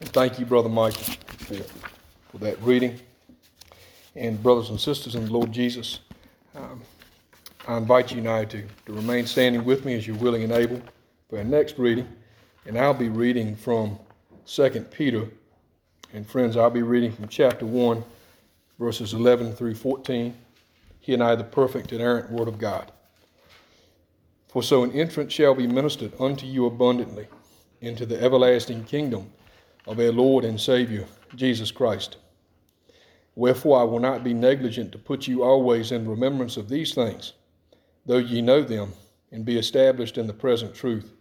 Thank you, Brother Mike, for, for that reading. And brothers and sisters in the Lord Jesus, um, I invite you now to, to remain standing with me as you're willing and able for our next reading. And I'll be reading from 2 Peter. And friends, I'll be reading from chapter 1, verses 11 through 14. He and I, the perfect and inerrant Word of God. For so an entrance shall be ministered unto you abundantly into the everlasting kingdom of our Lord and Savior, Jesus Christ. Wherefore I will not be negligent to put you always in remembrance of these things, though ye know them, and be established in the present truth.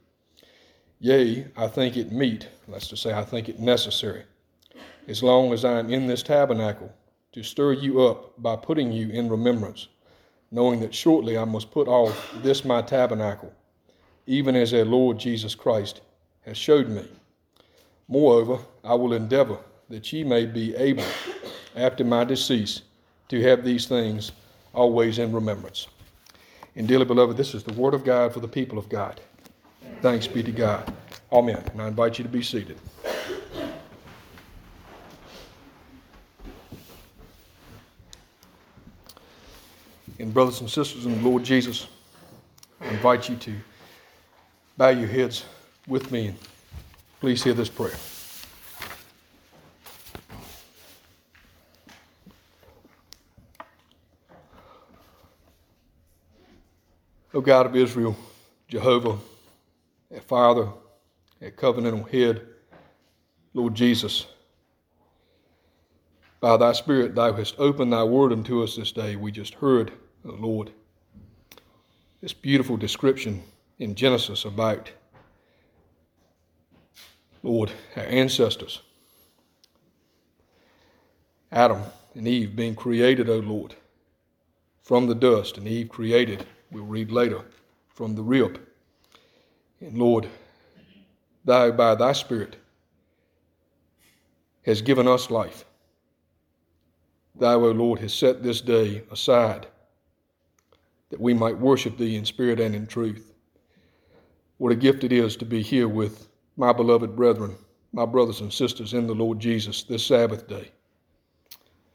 Yea, I think it meet, that's to say, I think it necessary, as long as I am in this tabernacle, to stir you up by putting you in remembrance knowing that shortly I must put off this my tabernacle, even as our Lord Jesus Christ has showed me. Moreover, I will endeavor that ye may be able, after my decease, to have these things always in remembrance. And dearly beloved, this is the word of God for the people of God. Thanks be to God. Amen. And I invite you to be seated. And, brothers and sisters in the Lord Jesus, I invite you to bow your heads with me please hear this prayer. O God of Israel, Jehovah, our Father, our covenantal head, Lord Jesus, by thy Spirit thou hast opened thy word unto us this day. We just heard Lord, this beautiful description in Genesis about, Lord, our ancestors, Adam and Eve being created, O Lord, from the dust, and Eve created, we'll read later, from the rib. And Lord, thou by thy Spirit has given us life. Thou, O Lord, hast set this day aside that we might worship thee in spirit and in truth. What a gift it is to be here with my beloved brethren, my brothers and sisters in the Lord Jesus this Sabbath day,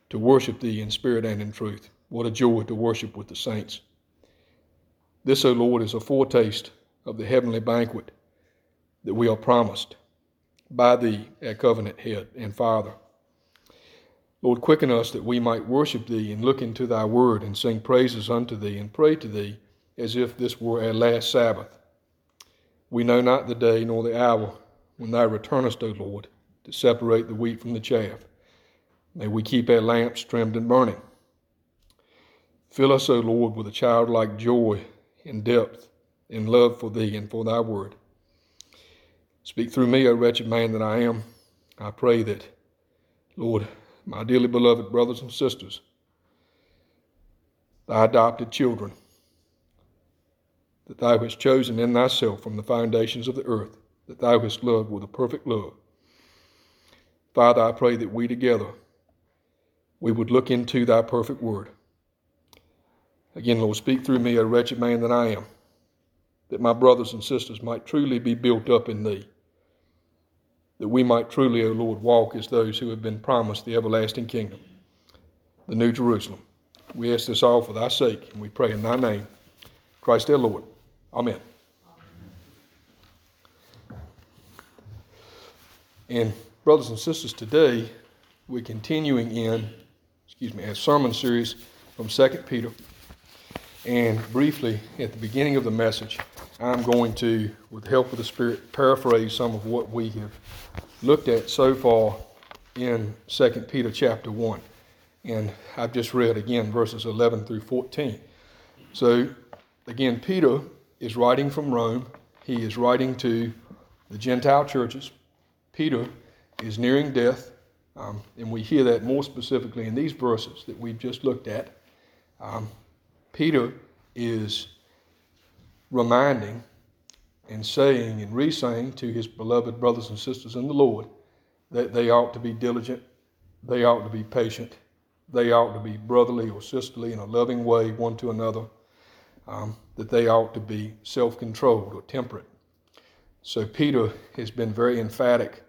to worship thee in spirit and in truth. What a joy to worship with the saints. This, O Lord, is a foretaste of the heavenly banquet that we are promised by thee, our covenant head and Father. Lord, quicken us that we might worship Thee and look into Thy word and sing praises unto Thee and pray to Thee as if this were our last Sabbath. We know not the day nor the hour when Thou returnest, O Lord, to separate the wheat from the chaff. May we keep our lamps trimmed and burning. Fill us, O Lord, with a childlike joy and depth and love for Thee and for Thy word. Speak through me, O wretched man that I am. I pray that, Lord, my dearly beloved brothers and sisters, thy adopted children, that thou hast chosen in thyself from the foundations of the earth, that thou hast loved with a perfect love. Father, I pray that we together we would look into thy perfect word. Again, Lord, speak through me, a wretched man that I am, that my brothers and sisters might truly be built up in thee that we might truly, O Lord, walk as those who have been promised the everlasting kingdom, the New Jerusalem. We ask this all for thy sake, and we pray in thy name, Christ our Lord. Amen. And brothers and sisters, today we're continuing in, excuse me, a sermon series from 2 Peter. And briefly, at the beginning of the message, I'm going to, with the help of the Spirit, paraphrase some of what we have looked at so far in 2 Peter chapter 1. And I've just read again verses 11 through 14. So, again, Peter is writing from Rome. He is writing to the Gentile churches. Peter is nearing death. Um, and we hear that more specifically in these verses that we've just looked at. Um, Peter is reminding and saying and re-saying to his beloved brothers and sisters in the Lord that they ought to be diligent, they ought to be patient, they ought to be brotherly or sisterly in a loving way one to another, um, that they ought to be self-controlled or temperate. So Peter has been very emphatic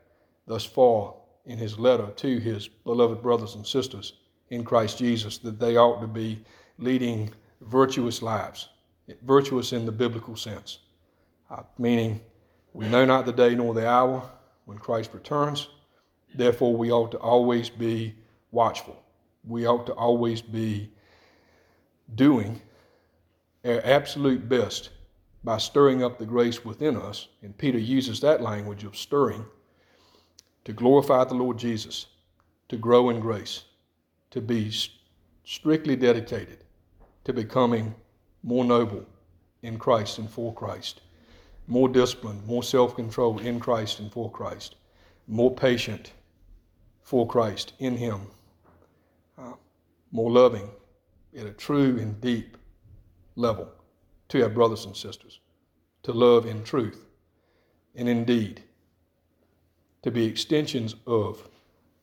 thus far in his letter to his beloved brothers and sisters in Christ Jesus that they ought to be leading virtuous lives, virtuous in the biblical sense, uh, meaning we know not the day nor the hour when Christ returns. Therefore, we ought to always be watchful. We ought to always be doing our absolute best by stirring up the grace within us. And Peter uses that language of stirring to glorify the Lord Jesus, to grow in grace, to be strictly dedicated to becoming more noble in Christ and for Christ, more disciplined, more self controlled in Christ and for Christ, more patient for Christ in Him, uh, more loving in a true and deep level to our brothers and sisters, to love in truth and in deed, to be extensions of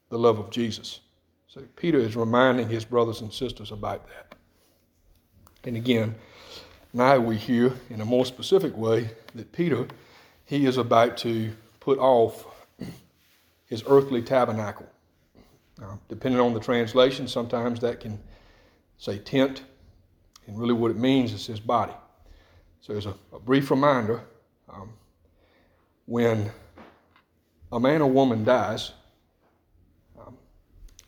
the love of Jesus. So Peter is reminding his brothers and sisters about that. And again, now we hear in a more specific way that Peter, he is about to put off his earthly tabernacle. Now, depending on the translation, sometimes that can say tent, and really what it means is his body. So, as a, a brief reminder, um, when a man or woman dies, um,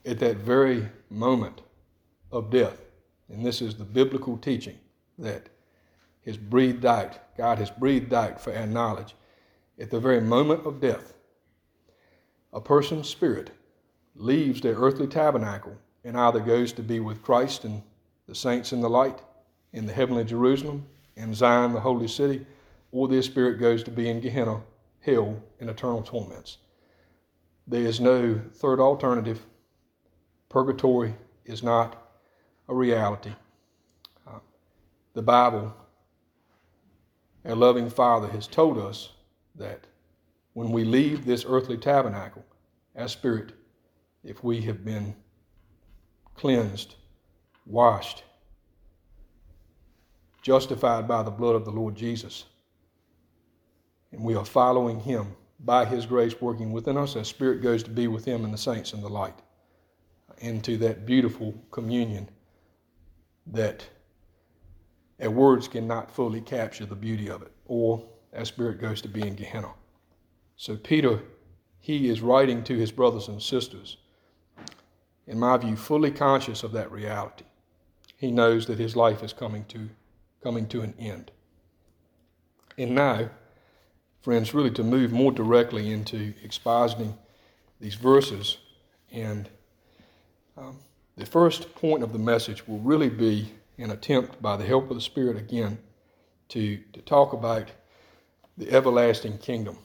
at that very moment of death, and this is the biblical teaching that is breathed out, God has breathed out for our knowledge. At the very moment of death, a person's spirit leaves their earthly tabernacle and either goes to be with Christ and the saints in the light in the heavenly Jerusalem, in Zion, the holy city, or their spirit goes to be in Gehenna, hell, in eternal torments. There is no third alternative. Purgatory is not a reality. Uh, the Bible, our loving Father, has told us that when we leave this earthly tabernacle, our spirit, if we have been cleansed, washed, justified by the blood of the Lord Jesus, and we are following Him by His grace working within us, as spirit goes to be with Him and the saints in the light into that beautiful communion that our words cannot fully capture the beauty of it, or as spirit goes to be in Gehenna. So Peter, he is writing to his brothers and sisters, in my view, fully conscious of that reality. He knows that his life is coming to coming to an end. And now, friends, really to move more directly into expositing these verses and um, the first point of the message will really be an attempt, by the help of the Spirit again, to, to talk about the everlasting kingdom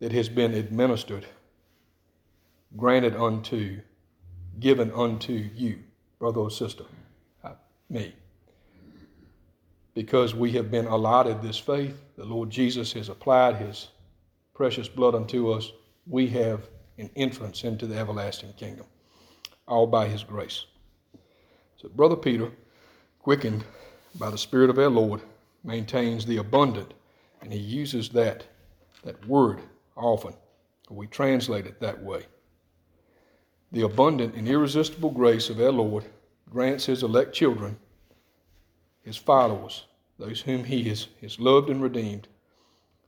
that has been administered, granted unto, given unto you, brother or sister, uh, me. Because we have been allotted this faith, the Lord Jesus has applied his precious blood unto us, we have an entrance into the everlasting kingdom all by his grace. So, Brother Peter, quickened by the Spirit of our Lord, maintains the abundant, and he uses that, that word often. We translate it that way. The abundant and irresistible grace of our Lord grants his elect children, his followers, those whom he has, has loved and redeemed,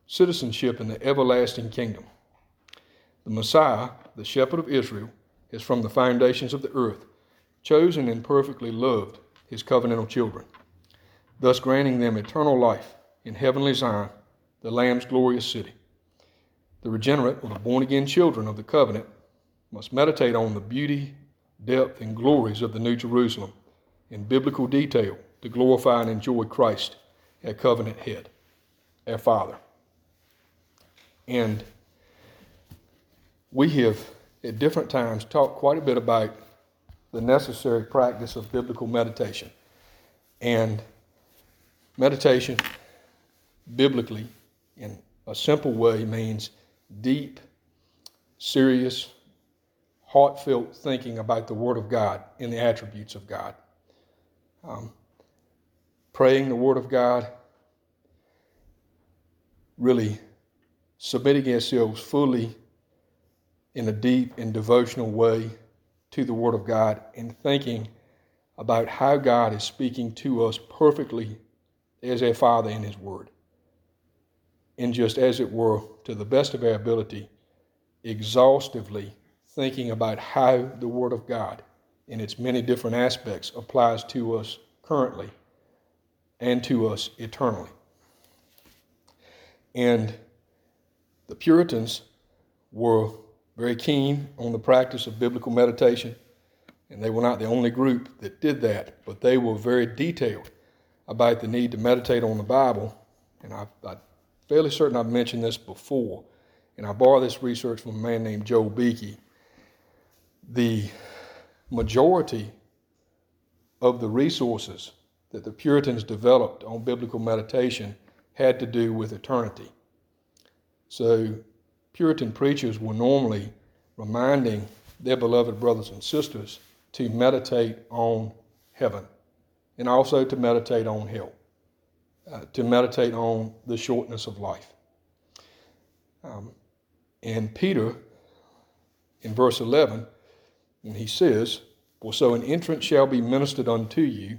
citizenship in the everlasting kingdom. The Messiah, the shepherd of Israel, is from the foundations of the earth, chosen and perfectly loved his covenantal children, thus granting them eternal life in heavenly Zion, the Lamb's glorious city. The regenerate or the born again children of the covenant must meditate on the beauty, depth, and glories of the New Jerusalem in biblical detail to glorify and enjoy Christ, our covenant head, our Father. And we have at different times talked quite a bit about the necessary practice of biblical meditation. And meditation, biblically, in a simple way, means deep, serious, heartfelt thinking about the Word of God and the attributes of God. Um, praying the Word of God, really submitting ourselves fully in a deep and devotional way to the Word of God and thinking about how God is speaking to us perfectly as a Father in His Word. And just as it were, to the best of our ability, exhaustively thinking about how the Word of God, in its many different aspects, applies to us currently and to us eternally. And the Puritans were very keen on the practice of biblical meditation, and they were not the only group that did that, but they were very detailed about the need to meditate on the Bible. And I, I'm fairly certain I've mentioned this before, and I borrow this research from a man named Joel Beeke. The majority of the resources that the Puritans developed on biblical meditation had to do with eternity. So, Puritan preachers were normally reminding their beloved brothers and sisters to meditate on heaven and also to meditate on hell, uh, to meditate on the shortness of life. Um, and Peter, in verse 11, when he says, For so an entrance shall be ministered unto you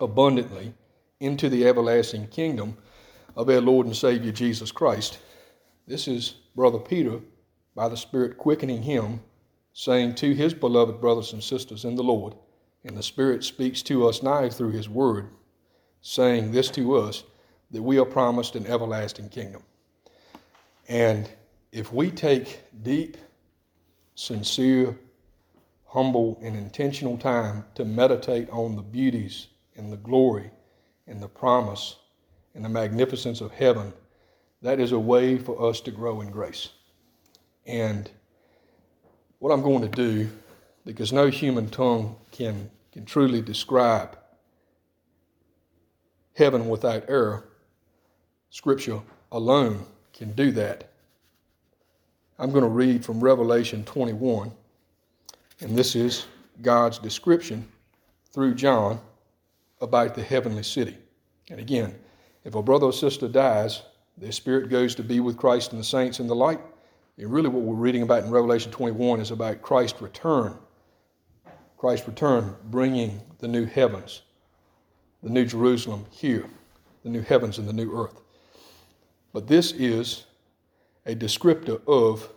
abundantly into the everlasting kingdom of our Lord and Savior Jesus Christ. This is Brother Peter, by the Spirit quickening him, saying to his beloved brothers and sisters in the Lord, and the Spirit speaks to us now through his word, saying this to us that we are promised an everlasting kingdom. And if we take deep, sincere, humble, and intentional time to meditate on the beauties and the glory and the promise and the magnificence of heaven, that is a way for us to grow in grace. And what I'm going to do, because no human tongue can, can truly describe heaven without error, Scripture alone can do that. I'm going to read from Revelation 21, and this is God's description through John about the heavenly city. And again, if a brother or sister dies, their spirit goes to be with Christ and the saints in the light. And really, what we're reading about in Revelation 21 is about Christ's return. Christ's return, bringing the new heavens, the new Jerusalem here, the new heavens and the new earth. But this is a descriptor of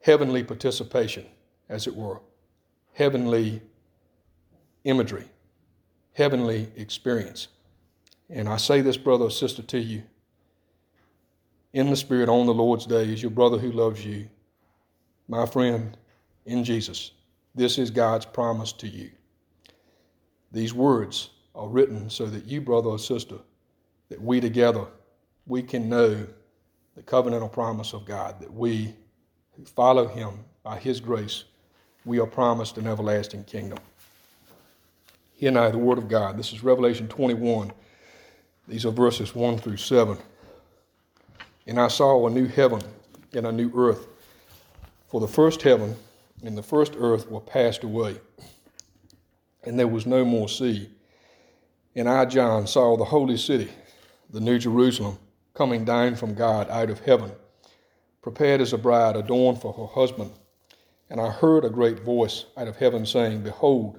heavenly participation, as it were, heavenly imagery, heavenly experience. And I say this, brother or sister, to you in the Spirit on the Lord's day is your brother who loves you, my friend in Jesus. This is God's promise to you. These words are written so that you, brother or sister, that we together, we can know the covenantal promise of God, that we who follow him by his grace, we are promised an everlasting kingdom. Here now, the Word of God. This is Revelation 21. These are verses 1 through 7. And I saw a new heaven and a new earth. For the first heaven and the first earth were passed away, and there was no more sea. And I, John, saw the holy city, the new Jerusalem, coming down from God out of heaven, prepared as a bride adorned for her husband. And I heard a great voice out of heaven saying, Behold,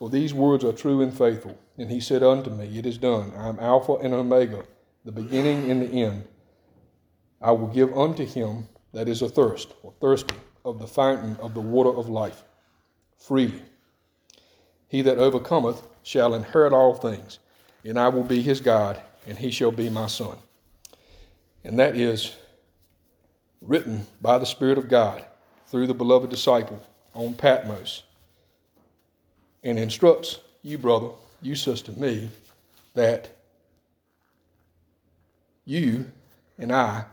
for these words are true and faithful. And he said unto me, It is done. I am Alpha and Omega, the beginning and the end. I will give unto him that is athirst, or thirsty, of the fountain of the water of life, freely. He that overcometh shall inherit all things, and I will be his God, and he shall be my son. And that is written by the Spirit of God through the beloved disciple on Patmos and instructs you, brother, you, sister, me, that you and I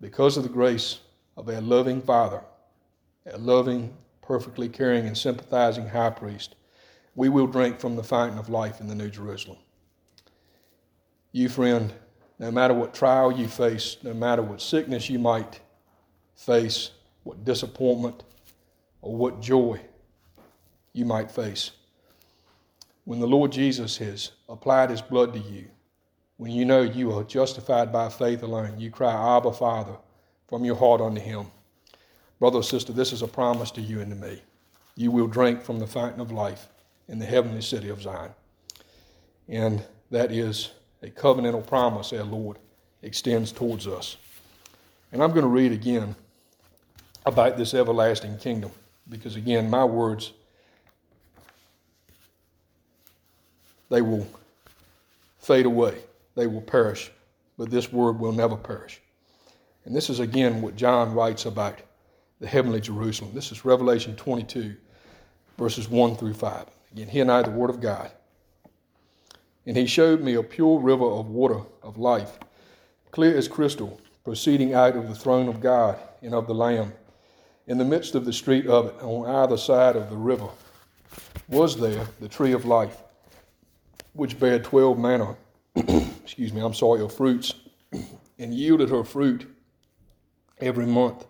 because of the grace of a loving Father, a loving, perfectly caring, and sympathizing high priest, we will drink from the fountain of life in the New Jerusalem. You, friend, no matter what trial you face, no matter what sickness you might face, what disappointment or what joy you might face, when the Lord Jesus has applied his blood to you, when you know you are justified by faith alone, you cry, Abba, Father, from your heart unto him. Brother or sister, this is a promise to you and to me. You will drink from the fountain of life in the heavenly city of Zion. And that is a covenantal promise our Lord extends towards us. And I'm going to read again about this everlasting kingdom because, again, my words, they will fade away, they will perish, but this word will never perish. And this is, again, what John writes about the heavenly Jerusalem. This is Revelation 22, verses 1 through 5. Again, he and I, the Word of God. And he showed me a pure river of water of life, clear as crystal, proceeding out of the throne of God and of the Lamb. In the midst of the street of it, on either side of the river, was there the tree of life, which bare twelve manner, excuse me, I'm sorry, of fruits, and yielded her fruit every month.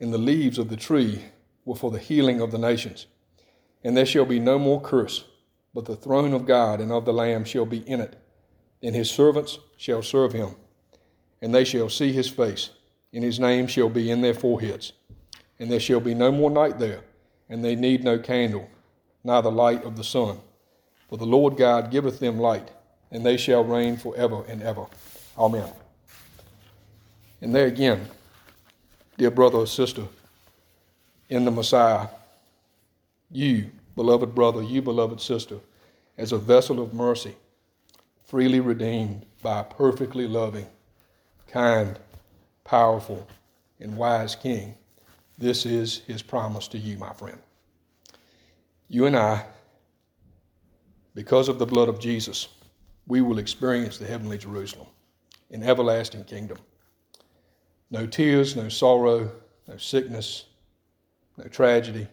And the leaves of the tree were for the healing of the nations. And there shall be no more curse, but the throne of God and of the Lamb shall be in it, and his servants shall serve him. And they shall see his face, and his name shall be in their foreheads. And there shall be no more night there, and they need no candle, neither light of the sun. For the Lord God giveth them light, and they shall reign forever and ever. Amen. And there again, dear brother or sister, in the Messiah, you, beloved brother, you, beloved sister, as a vessel of mercy, freely redeemed by a perfectly loving, kind, powerful, and wise King. This is his promise to you, my friend. You and I, because of the blood of Jesus, we will experience the heavenly Jerusalem, an everlasting kingdom. No tears, no sorrow, no sickness, no tragedy,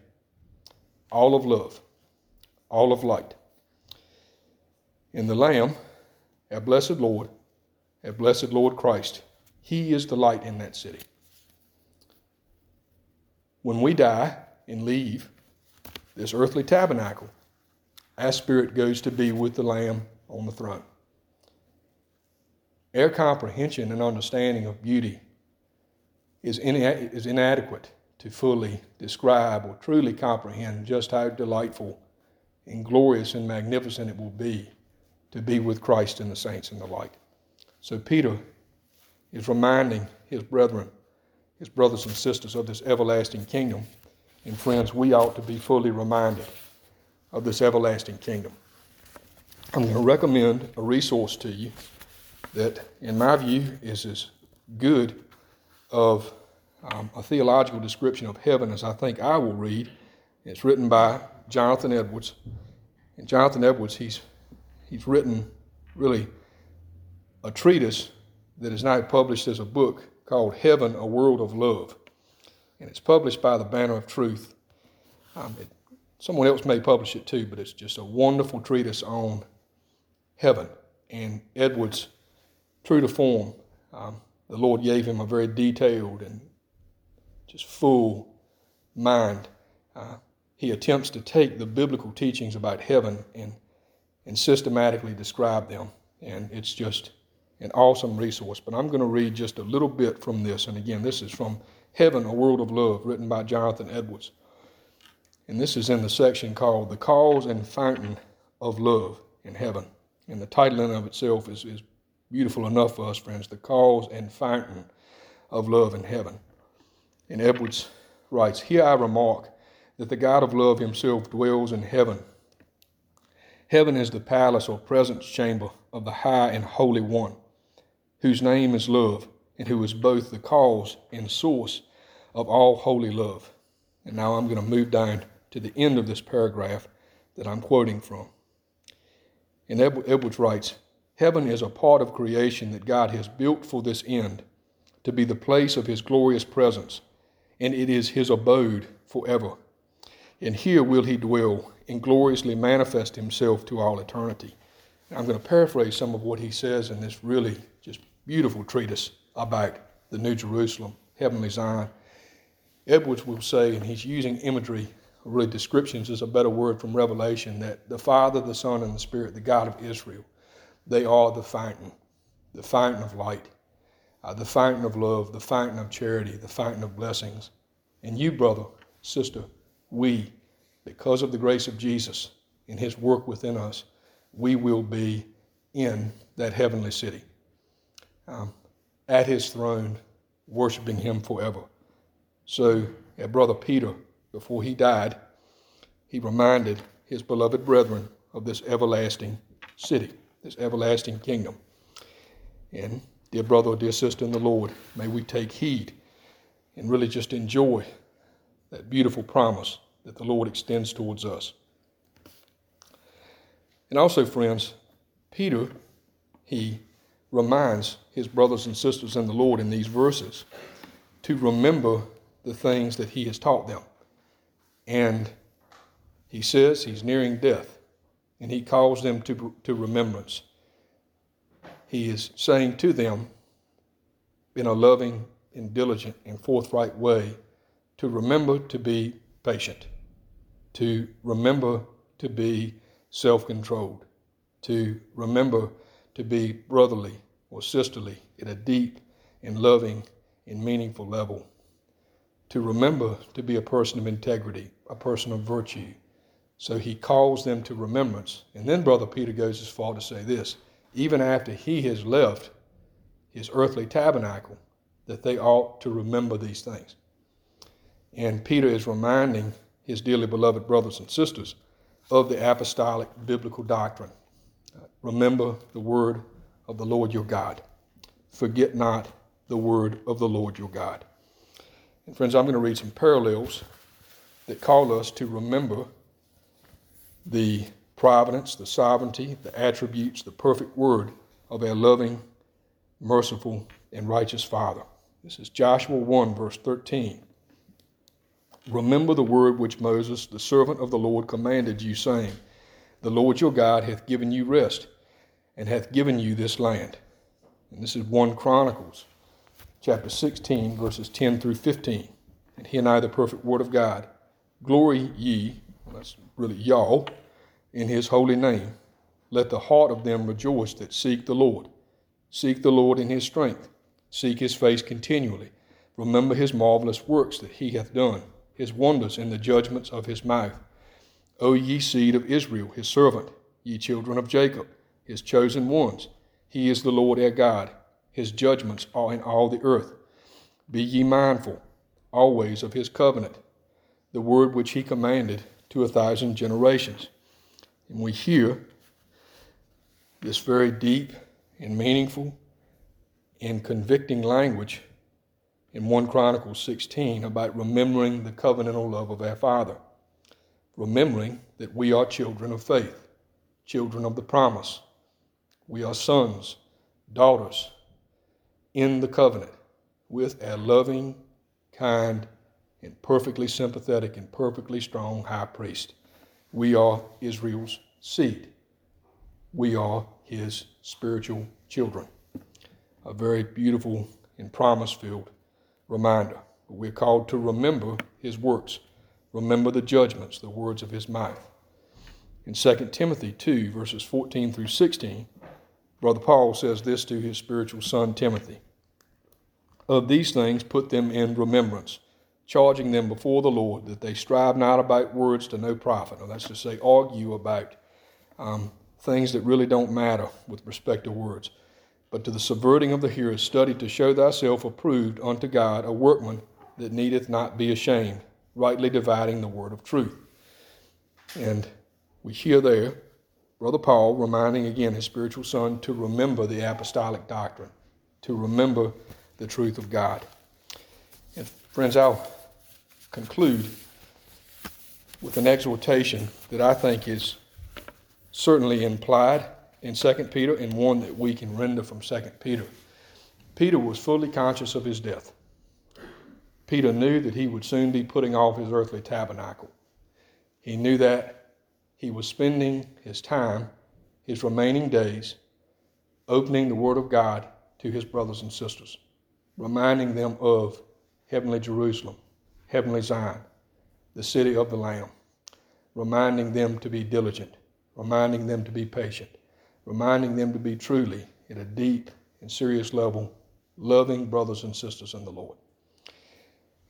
all of love, all of light. In the Lamb, our blessed Lord, our blessed Lord Christ, He is the light in that city. When we die and leave this earthly tabernacle, our spirit goes to be with the Lamb on the throne. Our comprehension and understanding of beauty is, ina- is inadequate to fully describe or truly comprehend just how delightful and glorious and magnificent it will be to be with Christ and the saints and the like. So Peter is reminding his brethren, his brothers and sisters of this everlasting kingdom. And friends, we ought to be fully reminded of this everlasting kingdom. I'm going to recommend a resource to you that, in my view, is as good of um, a theological description of heaven as I think I will read. It's written by Jonathan Edwards. And Jonathan Edwards, he's, he's written really a treatise that is now published as a book called Heaven, a World of Love. And it's published by the Banner of Truth. Um, it, someone else may publish it too, but it's just a wonderful treatise on heaven. And Edwards, true to form, um, the Lord gave him a very detailed and just full mind. Uh, he attempts to take the biblical teachings about heaven and, and systematically describe them. And it's just an awesome resource. But I'm going to read just a little bit from this. And again, this is from Heaven, a World of Love, written by Jonathan Edwards. And this is in the section called The Cause and Fountain of Love in Heaven. And the title in of itself is, is beautiful enough for us, friends The Cause and Fountain of Love in Heaven. And Edwards writes Here I remark that the God of love himself dwells in heaven. Heaven is the palace or presence chamber of the high and holy one, whose name is love, and who is both the cause and source of all holy love. And now I'm going to move down to the end of this paragraph that I'm quoting from. And Edwards writes Heaven is a part of creation that God has built for this end to be the place of his glorious presence, and it is his abode forever. And here will he dwell and gloriously manifest himself to all eternity. I'm going to paraphrase some of what he says in this really just beautiful treatise about the New Jerusalem, heavenly Zion. Edwards will say, and he's using imagery, really descriptions is a better word from Revelation, that the Father, the Son, and the Spirit, the God of Israel, they are the fountain, the fountain of light, uh, the fountain of love, the fountain of charity, the fountain of blessings. And you, brother, sister, we, because of the grace of Jesus and his work within us, we will be in that heavenly city, um, at his throne, worshiping him forever. So, our brother Peter, before he died, he reminded his beloved brethren of this everlasting city, this everlasting kingdom. And, dear brother, or dear sister in the Lord, may we take heed and really just enjoy that beautiful promise that the Lord extends towards us. And also, friends, Peter, he reminds his brothers and sisters in the Lord in these verses to remember the things that he has taught them. And he says he's nearing death, and he calls them to, to remembrance. He is saying to them in a loving and diligent and forthright way to remember to be patient, to remember to be self controlled, to remember to be brotherly or sisterly at a deep and loving and meaningful level, to remember to be a person of integrity, a person of virtue. So he calls them to remembrance. And then Brother Peter goes as far to say this even after he has left his earthly tabernacle, that they ought to remember these things. And Peter is reminding his dearly beloved brothers and sisters of the apostolic biblical doctrine. Remember the word of the Lord your God. Forget not the word of the Lord your God. And friends, I'm going to read some parallels that call us to remember the providence, the sovereignty, the attributes, the perfect word of our loving, merciful, and righteous Father. This is Joshua 1, verse 13. Remember the word which Moses, the servant of the Lord, commanded you, saying, The Lord your God hath given you rest, and hath given you this land. And this is 1 Chronicles, chapter 16, verses 10 through 15. And hear now the perfect word of God. Glory ye, that's really y'all, in his holy name. Let the heart of them rejoice that seek the Lord. Seek the Lord in his strength. Seek his face continually. Remember his marvelous works that he hath done his wonders in the judgments of his mouth. O ye seed of Israel, his servant, ye children of Jacob, his chosen ones, he is the Lord our God. His judgments are in all the earth. Be ye mindful always of his covenant, the word which he commanded to a thousand generations. And we hear this very deep and meaningful and convicting language in 1 Chronicles 16 about remembering the covenantal love of our Father, remembering that we are children of faith, children of the promise. We are sons, daughters in the covenant with our loving, kind, and perfectly sympathetic and perfectly strong high priest. We are Israel's seed. We are his spiritual children. A very beautiful and promise filled reminder. We're called to remember his works, remember the judgments, the words of his mouth. In 2 Timothy 2, verses 14 through 16, Brother Paul says this to his spiritual son Timothy Of these things put them in remembrance, charging them before the Lord that they strive not about words to no profit. Now, that's to say, argue about um, things that really don't matter with respect to words but to the subverting of the hearers, study to show thyself approved unto God, a workman that needeth not be ashamed, rightly dividing the word of truth. And we hear there Brother Paul reminding again his spiritual son to remember the apostolic doctrine, to remember the truth of God. And friends, I'll conclude with an exhortation that I think is certainly implied in 2 Peter and one that we can render from 2 Peter. Peter was fully conscious of his death. Peter knew that he would soon be putting off his earthly tabernacle. He knew that he was spending his time, his remaining days, opening the Word of God to his brothers and sisters, reminding them of heavenly Jerusalem, heavenly Zion, the city of the Lamb, reminding them to be diligent, reminding them to be patient, reminding them to be truly, at a deep and serious level, loving brothers and sisters in the Lord.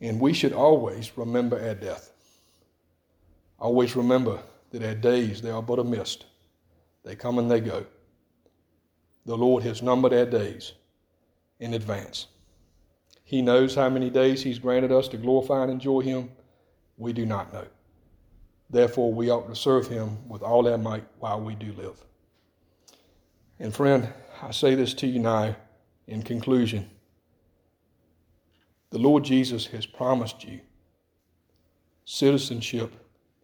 And we should always remember our death. Always remember that our days, they are but a mist. They come and they go. The Lord has numbered our days in advance. He knows how many days He's granted us to glorify and enjoy Him. We do not know. Therefore, we ought to serve Him with all our might while we do live. And friend, I say this to you now in conclusion. The Lord Jesus has promised you citizenship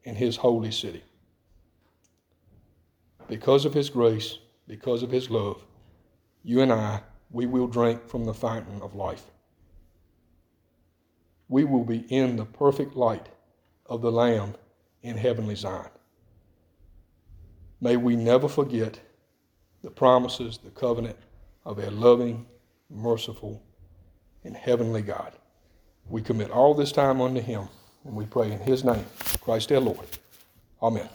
in His holy city. Because of His grace, because of His love, you and I, we will drink from the fountain of life. We will be in the perfect light of the Lamb in heavenly Zion. May we never forget the promises, the covenant of a loving, merciful, and heavenly God. We commit all this time unto Him, and we pray in His name, Christ our Lord. Amen.